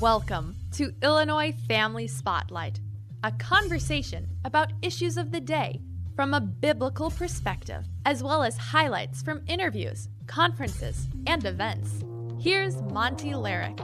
Welcome to Illinois Family Spotlight, a conversation about issues of the day from a biblical perspective, as well as highlights from interviews, conferences, and events. Here's Monty Larrick.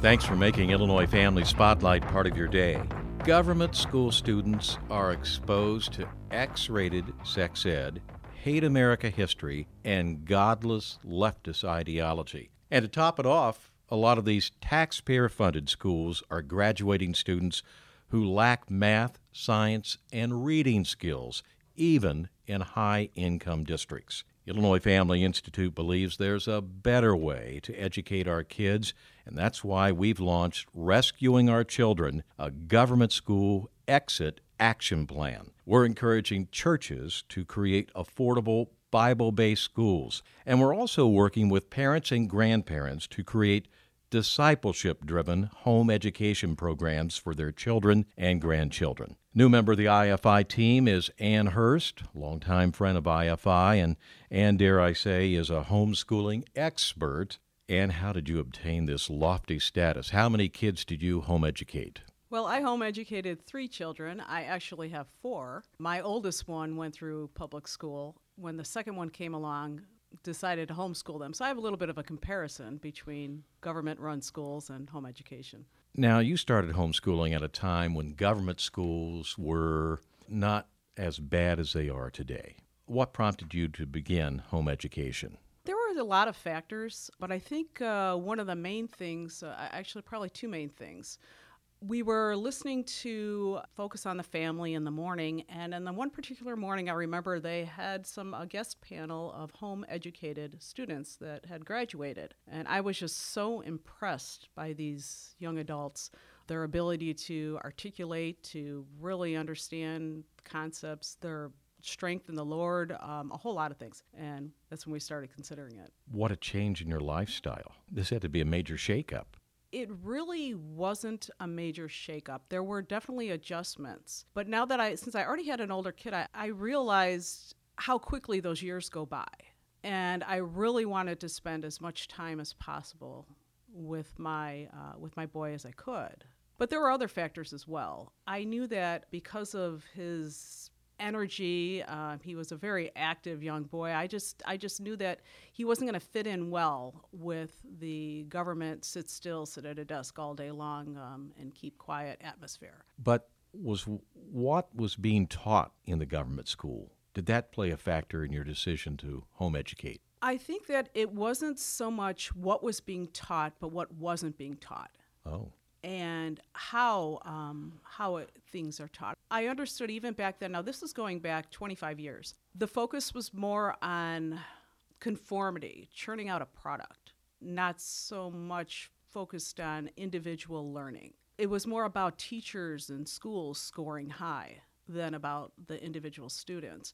Thanks for making Illinois Family Spotlight part of your day. Government school students are exposed to X rated sex ed, hate America history, and godless leftist ideology. And to top it off, a lot of these taxpayer funded schools are graduating students who lack math, science, and reading skills, even in high income districts. Illinois Family Institute believes there's a better way to educate our kids, and that's why we've launched Rescuing Our Children, a government school exit action plan. We're encouraging churches to create affordable Bible based schools, and we're also working with parents and grandparents to create discipleship driven home education programs for their children and grandchildren. New member of the IFI team is Ann Hurst, longtime friend of IFI, and Ann, dare I say, is a homeschooling expert. And how did you obtain this lofty status? How many kids did you home educate? Well, I home educated three children. I actually have four. My oldest one went through public school. When the second one came along, decided to homeschool them. So I have a little bit of a comparison between government run schools and home education. Now, you started homeschooling at a time when government schools were not as bad as they are today. What prompted you to begin home education? There were a lot of factors, but I think uh, one of the main things, uh, actually, probably two main things we were listening to Focus on the Family in the morning, and in the one particular morning, I remember they had some a guest panel of home educated students that had graduated, and I was just so impressed by these young adults, their ability to articulate, to really understand concepts, their strength in the Lord, um, a whole lot of things, and that's when we started considering it. What a change in your lifestyle! This had to be a major shakeup it really wasn't a major shakeup. There were definitely adjustments. But now that I, since I already had an older kid, I, I realized how quickly those years go by. And I really wanted to spend as much time as possible with my, uh, with my boy as I could. But there were other factors as well. I knew that because of his energy. Uh, he was a very active young boy. I just I just knew that he wasn't going to fit in well with the government sit still, sit at a desk all day long, um, and keep quiet atmosphere. But was what was being taught in the government school? Did that play a factor in your decision to home educate? I think that it wasn't so much what was being taught, but what wasn't being taught. Oh and how um, how it, things are taught. I understood even back then. Now this is going back 25 years. The focus was more on conformity, churning out a product, not so much focused on individual learning. It was more about teachers and schools scoring high than about the individual students.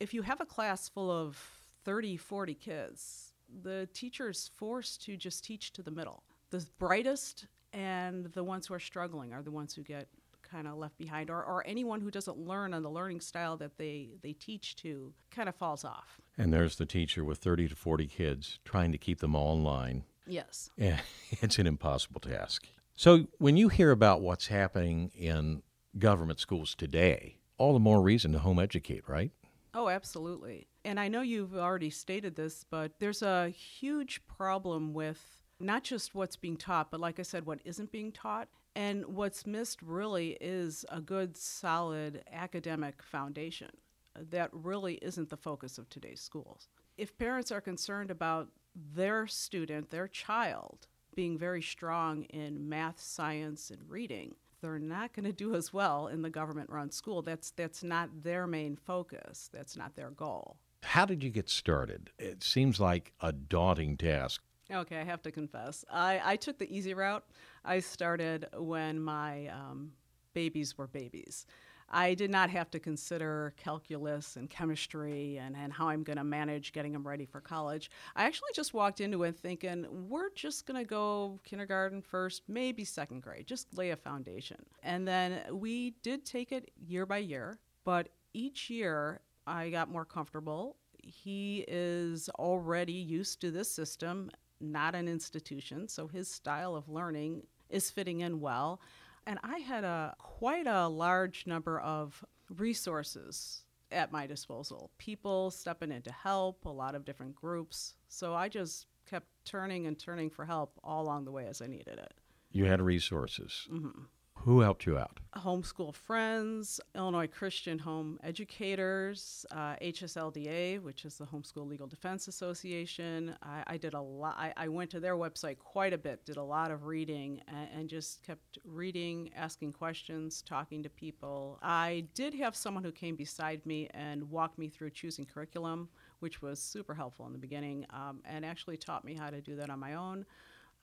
If you have a class full of 30, 40 kids, the teacher is forced to just teach to the middle. The brightest and the ones who are struggling are the ones who get kind of left behind or, or anyone who doesn't learn on the learning style that they, they teach to kind of falls off. And there's the teacher with 30 to 40 kids trying to keep them all in line. Yes. Yeah it's an impossible task. So when you hear about what's happening in government schools today all the more reason to home educate right? Oh, absolutely. And I know you've already stated this, but there's a huge problem with not just what's being taught, but like I said, what isn't being taught. And what's missed really is a good, solid academic foundation. That really isn't the focus of today's schools. If parents are concerned about their student, their child, being very strong in math, science, and reading, they're not going to do as well in the government run school. That's, that's not their main focus, that's not their goal. How did you get started? It seems like a daunting task. Okay, I have to confess. I, I took the easy route. I started when my um, babies were babies. I did not have to consider calculus and chemistry and, and how I'm going to manage getting them ready for college. I actually just walked into it thinking, we're just going to go kindergarten first, maybe second grade, just lay a foundation. And then we did take it year by year, but each year I got more comfortable He is already used to this system, not an institution, so his style of learning is fitting in well. And I had a quite a large number of resources at my disposal. People stepping in to help, a lot of different groups. So I just kept turning and turning for help all along the way as I needed it. You had resources. Mm-hmm. Who helped you out? Homeschool Friends, Illinois Christian Home Educators, uh, HSLDA, which is the Homeschool Legal Defense Association. I, I did a lot. I, I, went to their website quite a bit, did a lot of reading, and, and, just kept reading, asking questions, talking to people. I did have someone who came beside me and walked me through choosing curriculum, which was super helpful in the beginning, um, and actually taught me how to do that on my own.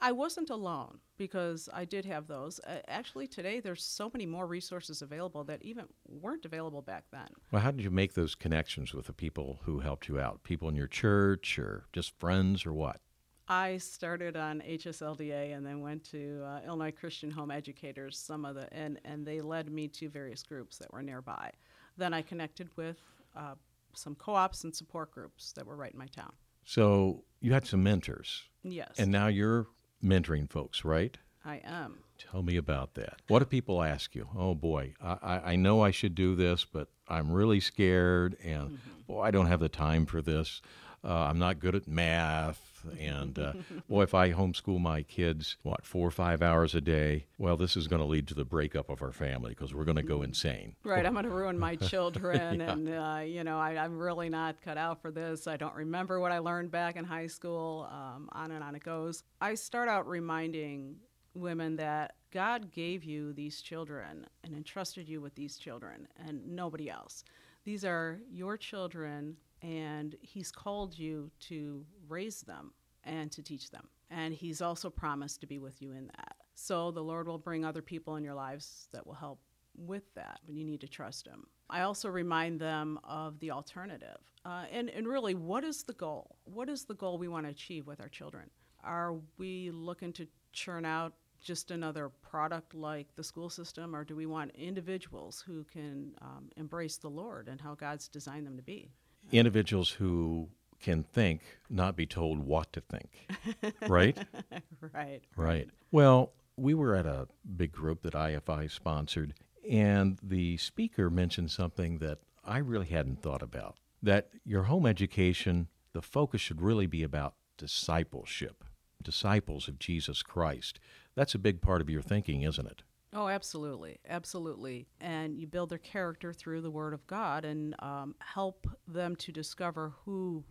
I wasn't alone because I did have those. Uh, actually, today there's so many more resources available that even weren't available back then. Well, how did you make those connections with the people who helped you out? People in your church or just friends or what? I started on HSLDA and then went to uh, Illinois Christian Home Educators, some of the, and, and they led me to various groups that were nearby. Then I connected with uh, some co ops and support groups that were right in my town. So you had some mentors. Yes. And now you're mentoring folks, right? I am. Tell me about that. What do people ask you? Oh boy, I, I know I should do this, but I'm really scared, and mm-hmm. boy, I don't have the time for this. Uh, I'm not good at math. And uh, boy, if I homeschool my kids, what, four or five hours a day, well, this is going to lead to the breakup of our family because we're going to go mm-hmm. insane. Right. I'm going to ruin my children. yeah. And, uh, you know, I, am really not cut out for this. I don't remember what I learned back in high school. Um, on and on it goes. I start out reminding women that God gave you these children and entrusted you with these children and nobody else. These are your children and he's called you to raise them and to teach them. And he's also promised to be with you in that. So the Lord will bring other people in your lives that will help with that, but you need to trust him. I also remind them of the alternative. Uh, and, and really, what is the goal? What is the goal we want to achieve with our children? Are we looking to churn out just another product like the school system, or do we want individuals who can um, embrace the Lord and how God's designed them to be? Individuals who can think, not be told what to think. right? right? Right. Well, we were at a big group that IFI sponsored, and the speaker mentioned something that I really hadn't thought about that your home education, the focus should really be about discipleship, disciples of Jesus Christ. That's a big part of your thinking, isn't it? Oh, absolutely, absolutely. And you build their character through the Word of God and um, help them to discover who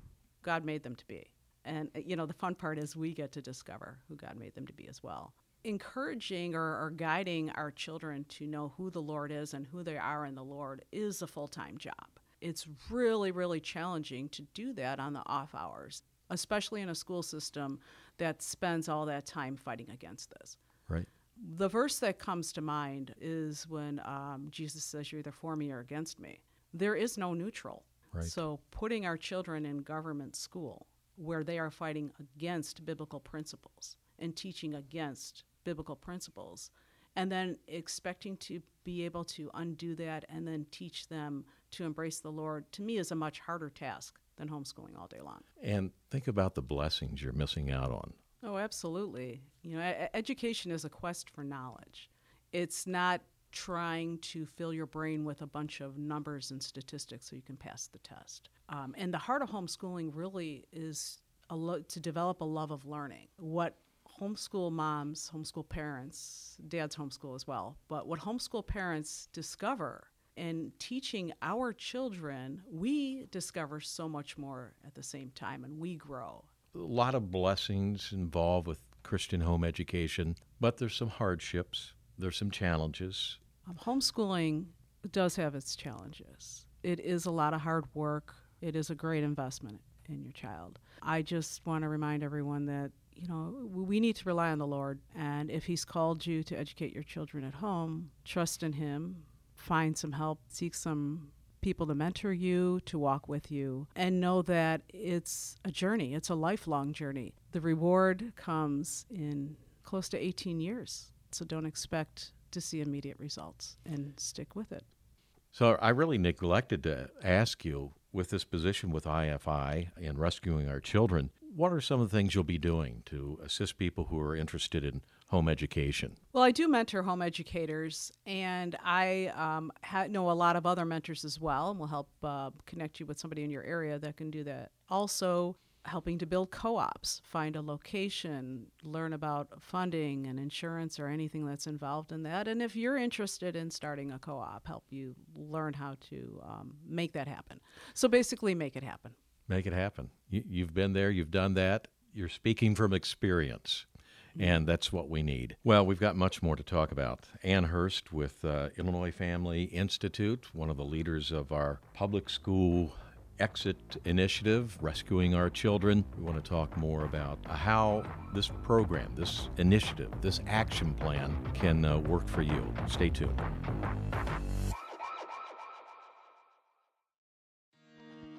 God made them to be. And you know, the fun part is we get to discover who God made them to be as well. Encouraging or, or guiding our children to know who the Lord is and who they are in the Lord is a full time job. It's really, really challenging to do that on the off hours, especially in a school system that spends all that time fighting against this. Right. The verse that comes to mind is when um, Jesus says, You're either for me or against me. There is no neutral. Right. So, putting our children in government school where they are fighting against biblical principles and teaching against biblical principles, and then expecting to be able to undo that and then teach them to embrace the Lord, to me, is a much harder task than homeschooling all day long. And think about the blessings you're missing out on. Oh, absolutely. You know, a- education is a quest for knowledge. It's not trying to fill your brain with a bunch of numbers and statistics so you can pass the test. Um, and the heart of homeschooling really is lo- to develop a love of learning. What homeschool moms, homeschool parents, dads homeschool as well, but what homeschool parents discover in teaching our children, we discover so much more at the same time and we grow a lot of blessings involved with Christian home education, but there's some hardships, there's some challenges. Um, homeschooling does have its challenges. It is a lot of hard work. It is a great investment in your child. I just want to remind everyone that you know, we need to rely on the Lord. And if He's called you to educate your children at home, trust in Him, find some help, seek some people to mentor you, to walk with you, and know that it's a journey, it's a lifelong journey. The reward comes in close to 18 years. So don't expect to see immediate results and stick with it. So I really neglected to ask you with this position with IFI and rescuing our children, what are some of the things you'll be doing to assist people who are interested in home education? Well, I do mentor home educators, and I um, ha- know a lot of other mentors as well, and will help uh, connect you with somebody in your area that can do that. Also, helping to build co ops, find a location, learn about funding and insurance or anything that's involved in that. And if you're interested in starting a co op, help you learn how to um, make that happen. So basically, make it happen. Make it happen. You, you've been there, you've done that, you're speaking from experience. And that's what we need. Well, we've got much more to talk about. Ann Hurst with uh, Illinois Family Institute, one of the leaders of our public school exit initiative, Rescuing Our Children. We want to talk more about how this program, this initiative, this action plan can uh, work for you. Stay tuned.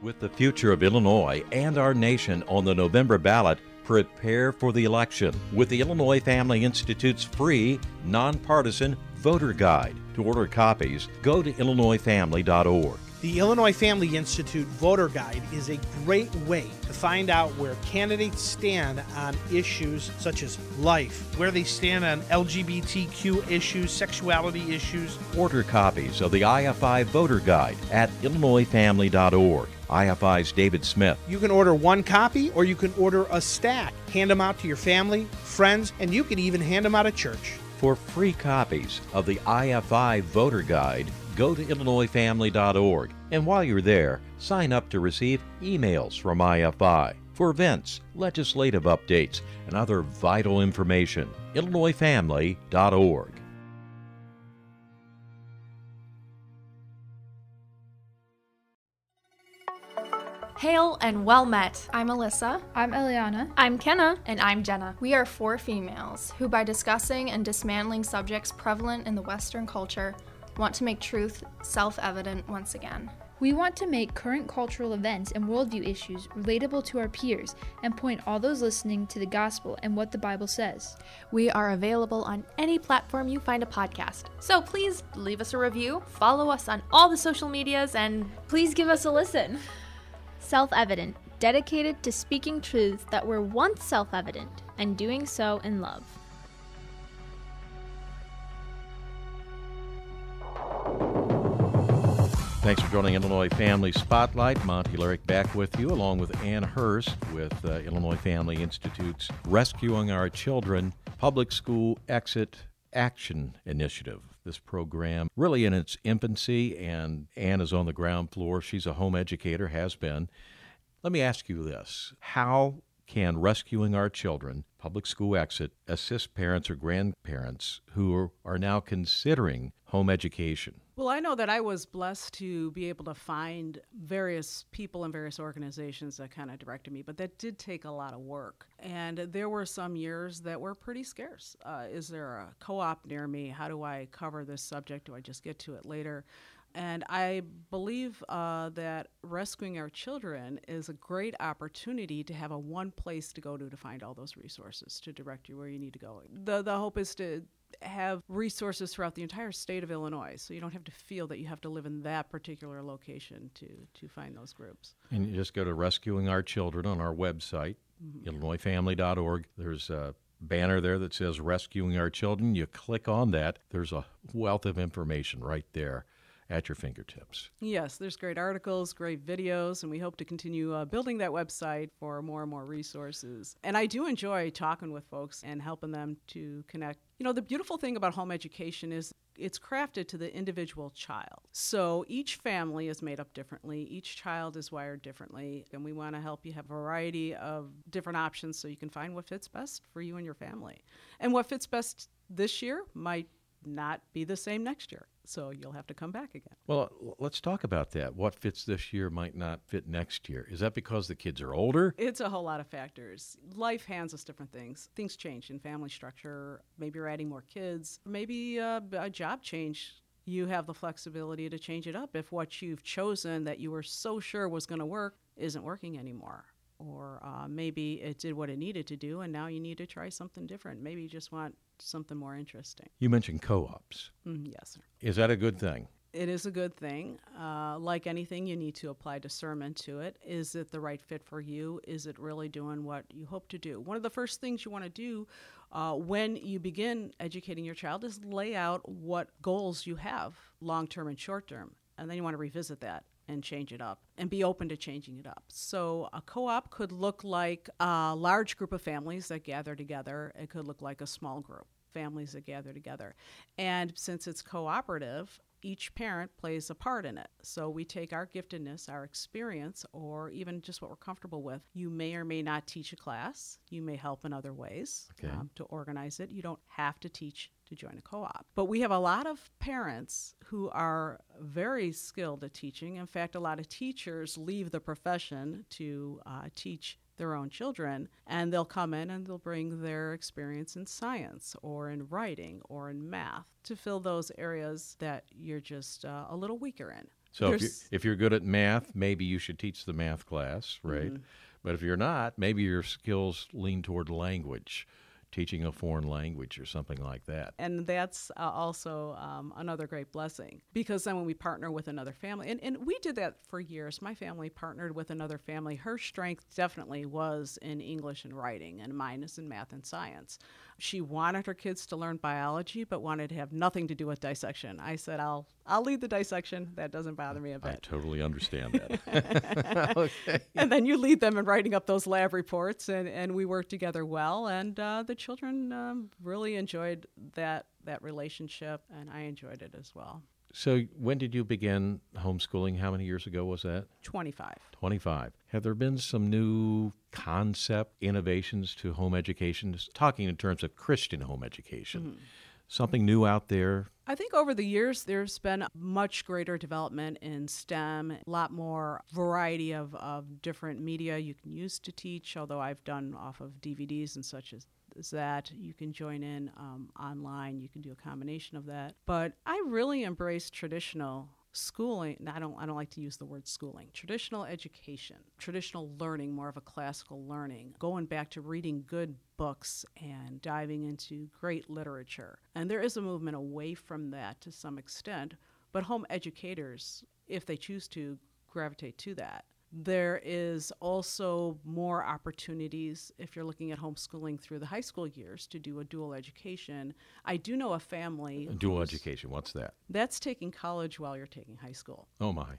With the future of Illinois and our nation on the November ballot, prepare for the election with the Illinois Family Institute's free, nonpartisan voter guide. To order copies, go to illinoisfamily.org. The Illinois Family Institute Voter Guide is a great way to find out where candidates stand on issues such as life, where they stand on LGBTQ issues, sexuality issues. Order copies of the IFI Voter Guide at illinoisfamily.org. IFI's David Smith. You can order one copy or you can order a stack. Hand them out to your family, friends, and you can even hand them out at church. For free copies of the IFI Voter Guide, go to illinoisfamily.org. And while you're there, sign up to receive emails from IFI for events, legislative updates, and other vital information. illinoisfamily.org. Hail and well met. I'm Alyssa. I'm Eliana. I'm Kenna. And I'm Jenna. We are four females who, by discussing and dismantling subjects prevalent in the Western culture, want to make truth self evident once again. We want to make current cultural events and worldview issues relatable to our peers and point all those listening to the gospel and what the Bible says. We are available on any platform you find a podcast. So please leave us a review, follow us on all the social medias, and please give us a listen. Self evident, dedicated to speaking truths that were once self evident and doing so in love. Thanks for joining Illinois Family Spotlight. Monty Larrick back with you, along with Ann Hurst with uh, Illinois Family Institute's Rescuing Our Children Public School Exit Action Initiative. This program really in its infancy, and Ann is on the ground floor. She's a home educator, has been. Let me ask you this How can Rescuing Our Children Public School Exit assist parents or grandparents who are now considering home education? Well, I know that I was blessed to be able to find various people and various organizations that kind of directed me, but that did take a lot of work. And there were some years that were pretty scarce. Uh, is there a co op near me? How do I cover this subject? Do I just get to it later? And I believe uh, that rescuing our children is a great opportunity to have a one place to go to to find all those resources to direct you where you need to go. The the hope is to have resources throughout the entire state of Illinois, so you don't have to feel that you have to live in that particular location to to find those groups. And you just go to Rescuing Our Children on our website, mm-hmm. IllinoisFamily.org. There's a banner there that says Rescuing Our Children. You click on that. There's a wealth of information right there at your fingertips. Yes, there's great articles, great videos, and we hope to continue uh, building that website for more and more resources. And I do enjoy talking with folks and helping them to connect. You know, the beautiful thing about home education is it's crafted to the individual child. So each family is made up differently, each child is wired differently, and we want to help you have a variety of different options so you can find what fits best for you and your family. And what fits best this year might not be the same next year. So you'll have to come back again. Well, let's talk about that. What fits this year might not fit next year. Is that because the kids are older? It's a whole lot of factors. Life hands us different things. Things change in family structure. Maybe you're adding more kids. Maybe a, a job change you have the flexibility to change it up if what you've chosen that you were so sure was going to work isn't working anymore. Or uh, maybe it did what it needed to do, and now you need to try something different. Maybe you just want something more interesting. You mentioned co ops. Mm, yes, sir. Is that a good thing? It is a good thing. Uh, like anything, you need to apply discernment to it. Is it the right fit for you? Is it really doing what you hope to do? One of the first things you want to do uh, when you begin educating your child is lay out what goals you have, long term and short term. And then you want to revisit that and change it up and be open to changing it up. So, a co op could look like a large group of families that gather together, it could look like a small group. Families that gather together. And since it's cooperative, each parent plays a part in it. So we take our giftedness, our experience, or even just what we're comfortable with. You may or may not teach a class. You may help in other ways Okay. um, to organize it. You don't have to teach to join a co op. But we have a lot of parents who are very skilled at teaching. In fact, a lot of teachers leave the profession to uh, teach their own children, and they'll come in and they'll bring their experience in science or in writing or in math to fill those areas that you're just uh, a little weaker in. So if you're, if you're good at math, maybe you should teach the math class, right? Mm-hmm. But if you're not, maybe your skills lean toward language, teaching a foreign language or something like that. and that's uh, also um, another great blessing because then when we partner with another family and, and we did that for years my family partnered with another family her strength definitely was in english and writing and mine is in math and science she wanted her kids to learn biology but wanted to have nothing to do with dissection i said i'll i'll lead the dissection that doesn't bother me a bit I totally understand that. okay. and then you lead them in writing up those lab reports and, and we worked together well and uh, the children um, really enjoyed that that relationship and i enjoyed it as well So when did you begin homeschooling? How many years ago was that? 25 25. Have there been some new concept innovations to home education? Just talking in terms of Christian home education. Something new out there? I think over the years there's been much greater development in STEM, a lot more variety of, of different media you can use to teach, although I've done off of DVDs and such as, as that. You can join in um, online, you can do a combination of that. But I really embrace traditional schooling I don't I don't like to use the word schooling. Traditional education, traditional learning, more of a classical learning, going back to reading good books and diving into great literature. And there is a movement away from that to some extent, but home educators, if they choose to, gravitate to that. There is also more opportunities if you're looking at homeschooling through the high school years to do a dual education. I do know a family Dual education. What's that? that's taking college while you're taking high school. Oh, my.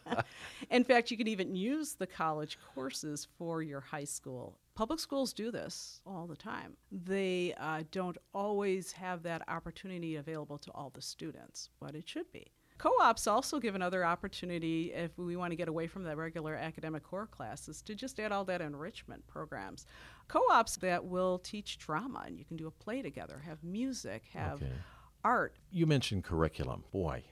In fact, you can even use the college courses for your high school. Public schools do this all the time. They uh, don't always have that opportunity available to all the students, but it should be. Co ops also give another opportunity if we want to get away from the regular academic core classes to just add all that enrichment programs. Co ops that will teach drama, and you can do a play together, have music, have Okay. art. You mentioned curriculum. Boy,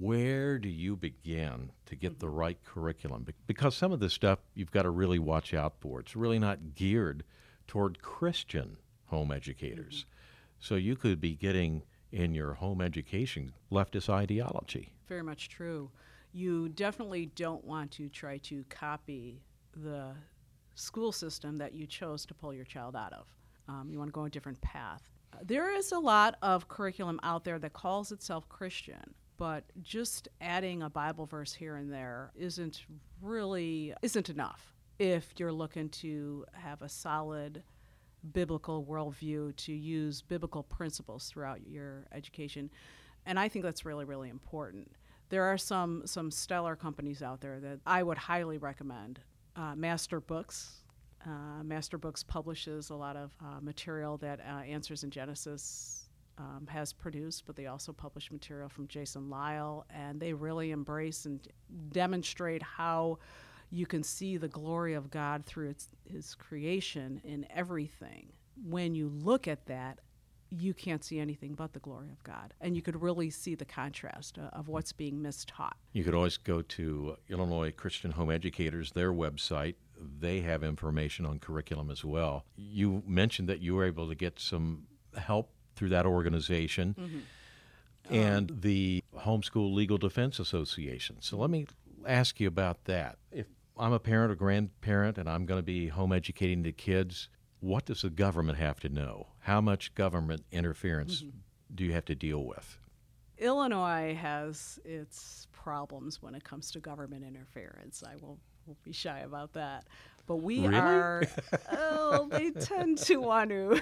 where do you begin to get the mm-hmm. right curriculum? Because some of this stuff you've got to really watch out for. It's really not geared toward Christian home educators. Mm-hmm. So you could be getting in your home education leftist ideology. Very much true. You definitely don't want to try to copy the school system that you chose to pull your child out of. Um, you want to go a different path. There is a lot of curriculum out there that calls itself Christian, but just adding a Bible verse here and there isn't really isn't enough if you're looking to have a solid biblical worldview to use biblical principles throughout your education. And i think that's really really important. There are some some stellar companies out there that i would highly recommend. Uh, master books uh, master books publishes a lot of uh, material that uh, answers in genesis um, has produced but they also publish material from Jason Lisle and they really embrace and demonstrate how you can see the glory of God through its, His creation in everything. When you look at that, you can't see anything but the glory of God. And you could really see the contrast uh, of what's being mistaught. You could always go to Illinois Christian Home Educators, their website. They have information on curriculum as well. You mentioned that you were able to get some help through that organization and the Homeschool Legal Defense Association. So let me ask you about that. If I'm a parent or grandparent and I'm going to be home educating the kids, what does the government have to know? How much government interference mm-hmm. do you have to deal with? Illinois has its problems when it comes to government interference. I will won't be shy about that. But we Really? are, oh, they tend to want to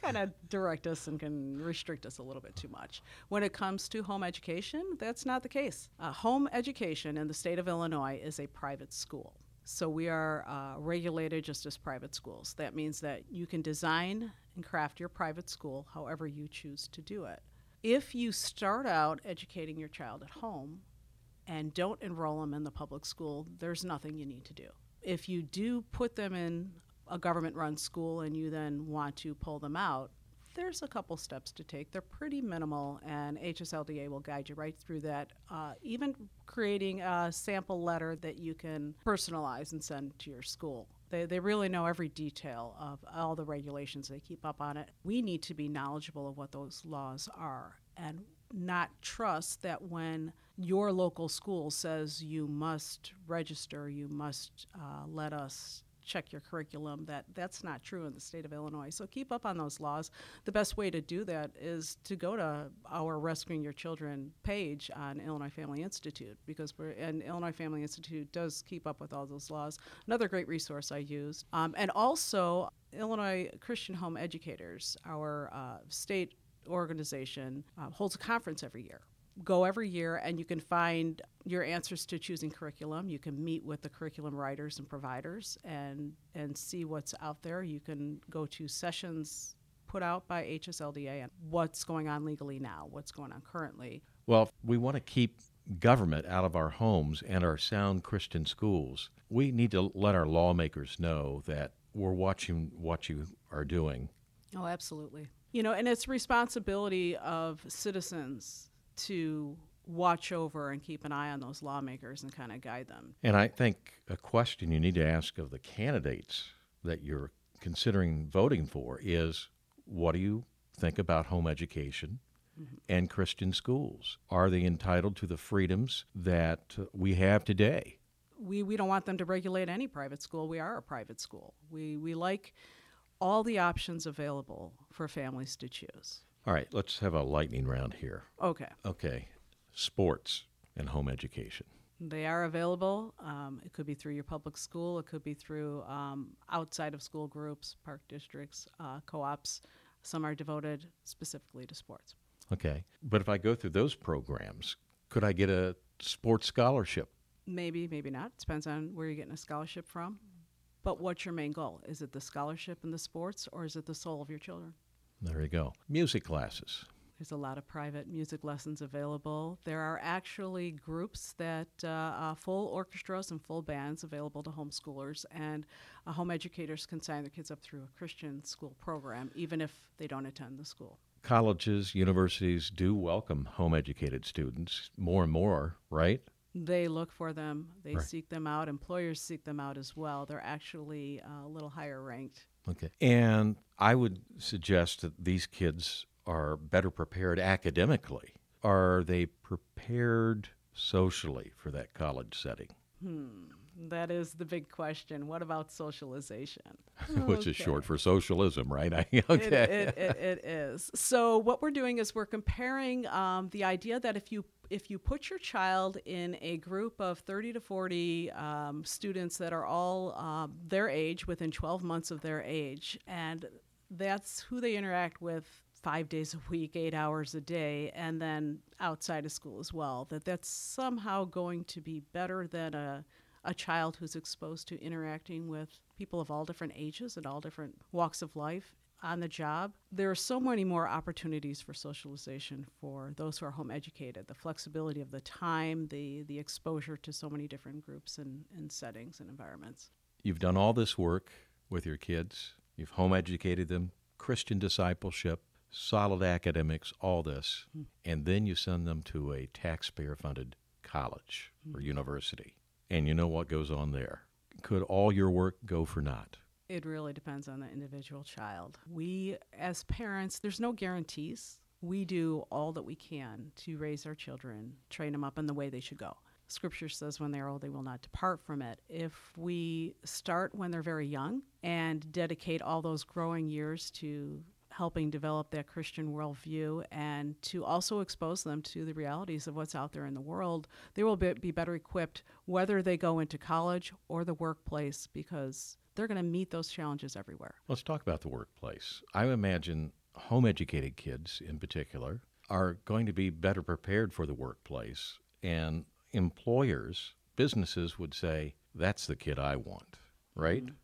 kind of direct us and can restrict us a little bit too much. When it comes to home education, that's not the case. Uh, home education in the state of Illinois is a private school. So we are uh, regulated just as private schools. That means that you can design and craft your private school however you choose to do it. If you start out educating your child at home and don't enroll them in the public school, there's nothing you need to do. If you do put them in a government run school and you then want to pull them out, there's a couple steps to take. They're pretty minimal, and HSLDA will guide you right through that. Uh, even creating a sample letter that you can personalize and send to your school. They, they really know every detail of all the regulations. They keep up on it. We need to be knowledgeable of what those laws are and not trust that when your local school says you must register, you must uh, let us check your curriculum that that's not true in the state of illinois. So keep up on those laws. The best way to do that is to go to our rescuing your children page on illinois family institute because we're and illinois family institute does keep up with all those laws. Another great resource i used um, and also illinois christian home educators our uh, state organization uh, holds a conference every year. Go every year and you can find your answers to choosing curriculum. You can meet with the curriculum writers and providers and and see what's out there. You can go to sessions put out by HSLDA and what's going on legally now, what's going on currently. Well, we want to keep government out of our homes and our sound Christian schools. We need to let our lawmakers know that we're watching what you are doing. Oh, absolutely. You know, and it's responsibility of citizens to watch over and keep an eye on those lawmakers and kind of guide them. And I think a question you need to ask of the candidates that you're considering voting for is what do you think about home education mm-hmm. and Christian schools? Are they entitled to the freedoms that we have today? we, we don't want them to regulate any private school. We are a private school. We, we like all the options available for families to choose. All right, let's have a lightning round here. Okay. Okay, sports and home education. They are available. Um, it could be through your public school, it could be through um, outside of school groups, park districts, uh, co ops. Some are devoted specifically to sports. Okay, but if I go through those programs, could I get a sports scholarship? Maybe, maybe not. It depends on where you're getting a scholarship from. But what's your main goal? Is it the scholarship and the sports, or is it the soul of your children? There you go. Music classes. There's a lot of private music lessons available. There are actually groups that uh, uh, full orchestras and full bands available to homeschoolers, and uh, home educators can sign their kids up through a Christian school program, even if they don't attend the school. Colleges, universities do welcome home educated students more and more, right? They look for them, they Right. seek them out, employers seek them out as well. They're actually uh, a little higher ranked. Okay. And I would suggest that these kids are better prepared academically. Are they prepared socially for that college setting, That is the big question. What about socialization? which is short for socialism, right? I, It, okay. it, it, it is. So what we're doing is we're comparing um, the idea that if you if you put your child in a group of 30 to 40 um, students that are all um, their age within 12 months of their age, and that's who they interact with five days a week, eight hours a day, and then outside of school as well, that that's somehow going to be better than a a child who's exposed to interacting with people of all different ages and all different walks of life on the job. There are so many more opportunities for socialization for those who are home educated. The flexibility of the time, the, the exposure to so many different groups and, and settings and environments. You've done all this work with your kids, you've home educated them, Christian discipleship, solid academics, all this, hmm. and then you send them to a taxpayer funded college hmm. or university. And you know what goes on there. Could all your work go for naught? It really depends on the individual child. We, as parents, there's no guarantees. We do all that we can to raise our children, train them up in the way they should go. Scripture says, when they're old, they will not depart from it. If we start when they're very young and dedicate all those growing years to helping develop that Christian worldview and to also expose them to the realities of what's out there in the world, they will be, be better equipped whether they go into college or the workplace because they're going to meet those challenges everywhere. Let's talk about the workplace. I imagine home educated kids in particular are going to be better prepared for the workplace, and employers, businesses would say, That's the kid I want, right? Mm-hmm.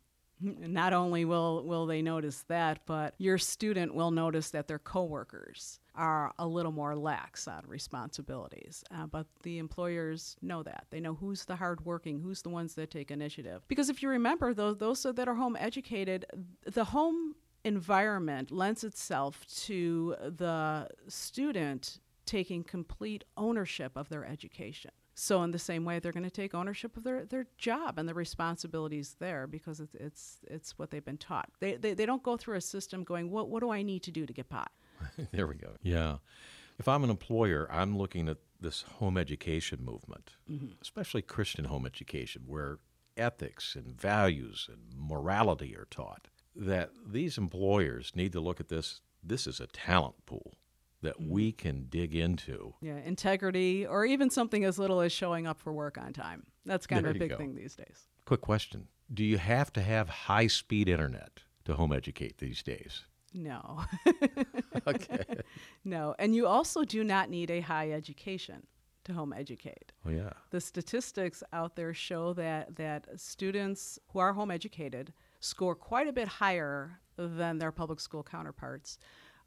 Not only will, will they notice that, but your student will notice that their coworkers are a little more lax on responsibilities. Uh, but the employers know that. They know who's the hardworking, who's the ones that take initiative. Because if you remember, those, those that are home educated, the home environment lends itself to the student taking complete ownership of their education. So in the same way, they're going to take ownership of their, their job and the responsibilities there because it's it's it's what they've been taught. They, they they don't go through a system going, what what do I need to do to get by? there we go. Yeah. If I'm an employer, I'm looking at this home education movement, mm-hmm. especially Christian home education, where ethics and values and morality are taught. That these employers need to look at this. This is a talent pool that mm-hmm. we can dig into. Yeah, integrity, or even something as little as showing up for work on time. That's kind there of a big go. thing these days. Quick question Do you have to have high speed internet to home educate these days? No. okay. No. And you also do not need a high education to home educate. Oh yeah. The statistics out there show that that students who are home educated score quite a bit higher than their public school counterparts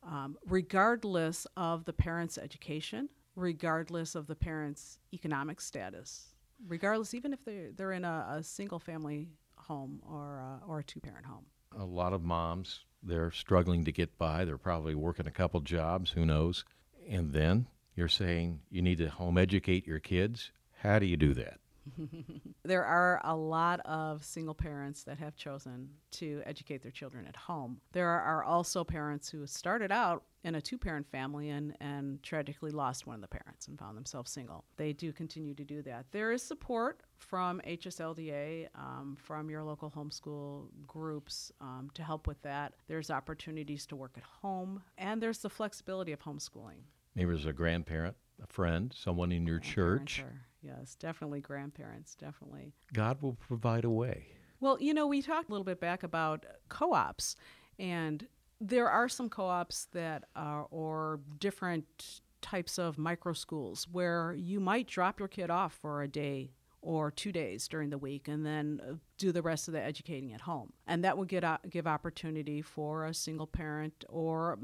um, regardless of the parent's education, regardless of the parent's economic status, regardless even if they're, they're in a, a single family home or, a, or a two parent home. A lot of moms, they're struggling to get by. They're probably working a couple jobs, who knows. And then you're saying you need to home educate your kids. How do you do that? there are a lot of single parents that have chosen to educate their children at home. There are also parents who started out in a two parent family and, and tragically lost one of the parents and found themselves single. They do continue to do that. There is support from HSLDA, um, from your local homeschool groups um, to help with that. There's opportunities to work at home, and there's the flexibility of homeschooling. Maybe as a grandparent, a friend, someone in your church. Are, yes, definitely grandparents, definitely. God will provide a way. Well, you know, we talked a little bit back about co ops, and there are some co ops that are, or different types of micro schools where you might drop your kid off for a day or two days during the week and then uh, do the rest of the educating at home. And that would get, give opportunity for a single parent or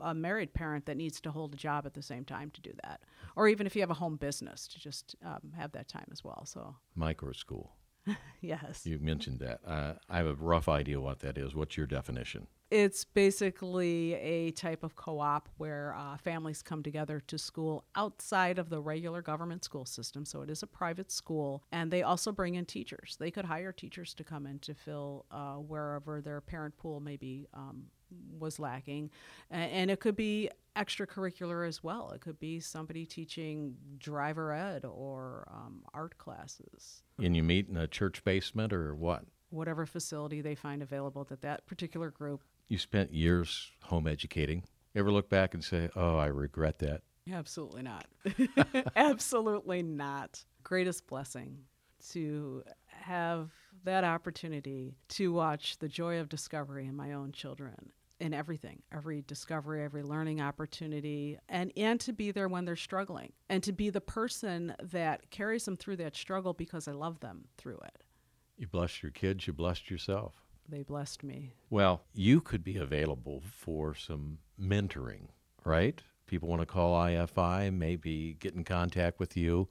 a married parent that needs to hold a job at the same time to do that, or even if you have a home business to just um, have that time as well. So micro school. yes. You mentioned that. Uh, I have a rough idea what that is. What's your definition? It's basically a type of co op where uh, families come together to school outside of the regular government school system. So it is a private school, and they also bring in teachers. They could hire teachers to come in to fill uh, wherever their parent pool may be um, was lacking. And it could be extracurricular as well. It could be somebody teaching driver ed or um, art classes. And you meet in a church basement or what? Whatever facility they find available that that particular group. You spent years home educating. Ever look back and say, oh, I regret that? Absolutely not. Absolutely not. Greatest blessing to have that opportunity to watch the joy of discovery in my own children in everything every discovery every learning opportunity and and to be there when they're struggling and to be the person that carries them through that struggle because i love them through it. You blessed your kids you blessed yourself. They blessed me. Well you could be available for some mentoring right? People want to call ifi maybe get in contact with you.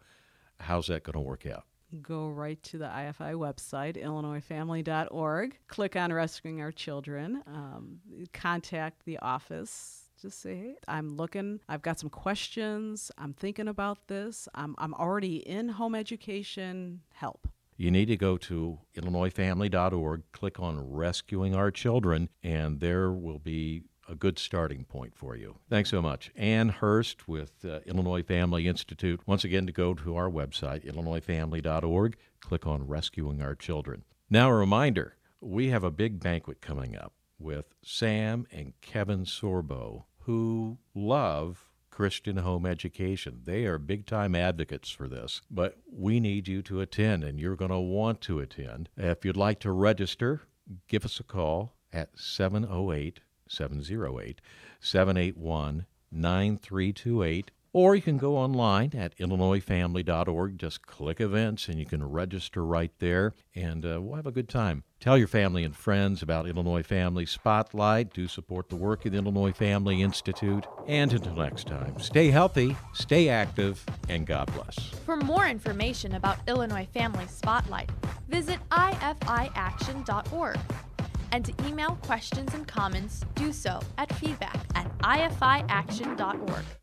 How's that going to work out go right to the IFI website, illinoisfamily.org, click on Rescuing Our Children, um, contact the office. Just say, hey, I'm looking, I've got some questions, I'm thinking about this, I'm, I'm already in home education, help. You need to go to illinoisfamily.org, click on Rescuing Our Children, and there will be a good starting point for you. Thanks so much. Ann Hurst with uh, Illinois Family Institute. Once again, to go to our website, illinoisfamily.org, click on Rescuing Our Children. Now, a reminder we have a big banquet coming up with Sam and Kevin Sorbo, who love Christian home education. They are big time advocates for this, but we need you to attend, and you're going to want to attend. If you'd like to register, give us a call at 708 708 781 9328 or you can go online at illinoisfamily.org. Just click events and you can register right there, and uh, we'll have a good time. Tell your family and friends about Illinois Family Spotlight. Do support the work of the Illinois Family Institute. And until next time, stay healthy, stay active, and God bless. For more information about Illinois Family Spotlight, visit ifiaction.org. And to email questions and comments, do so at feedback at ifiaction.org.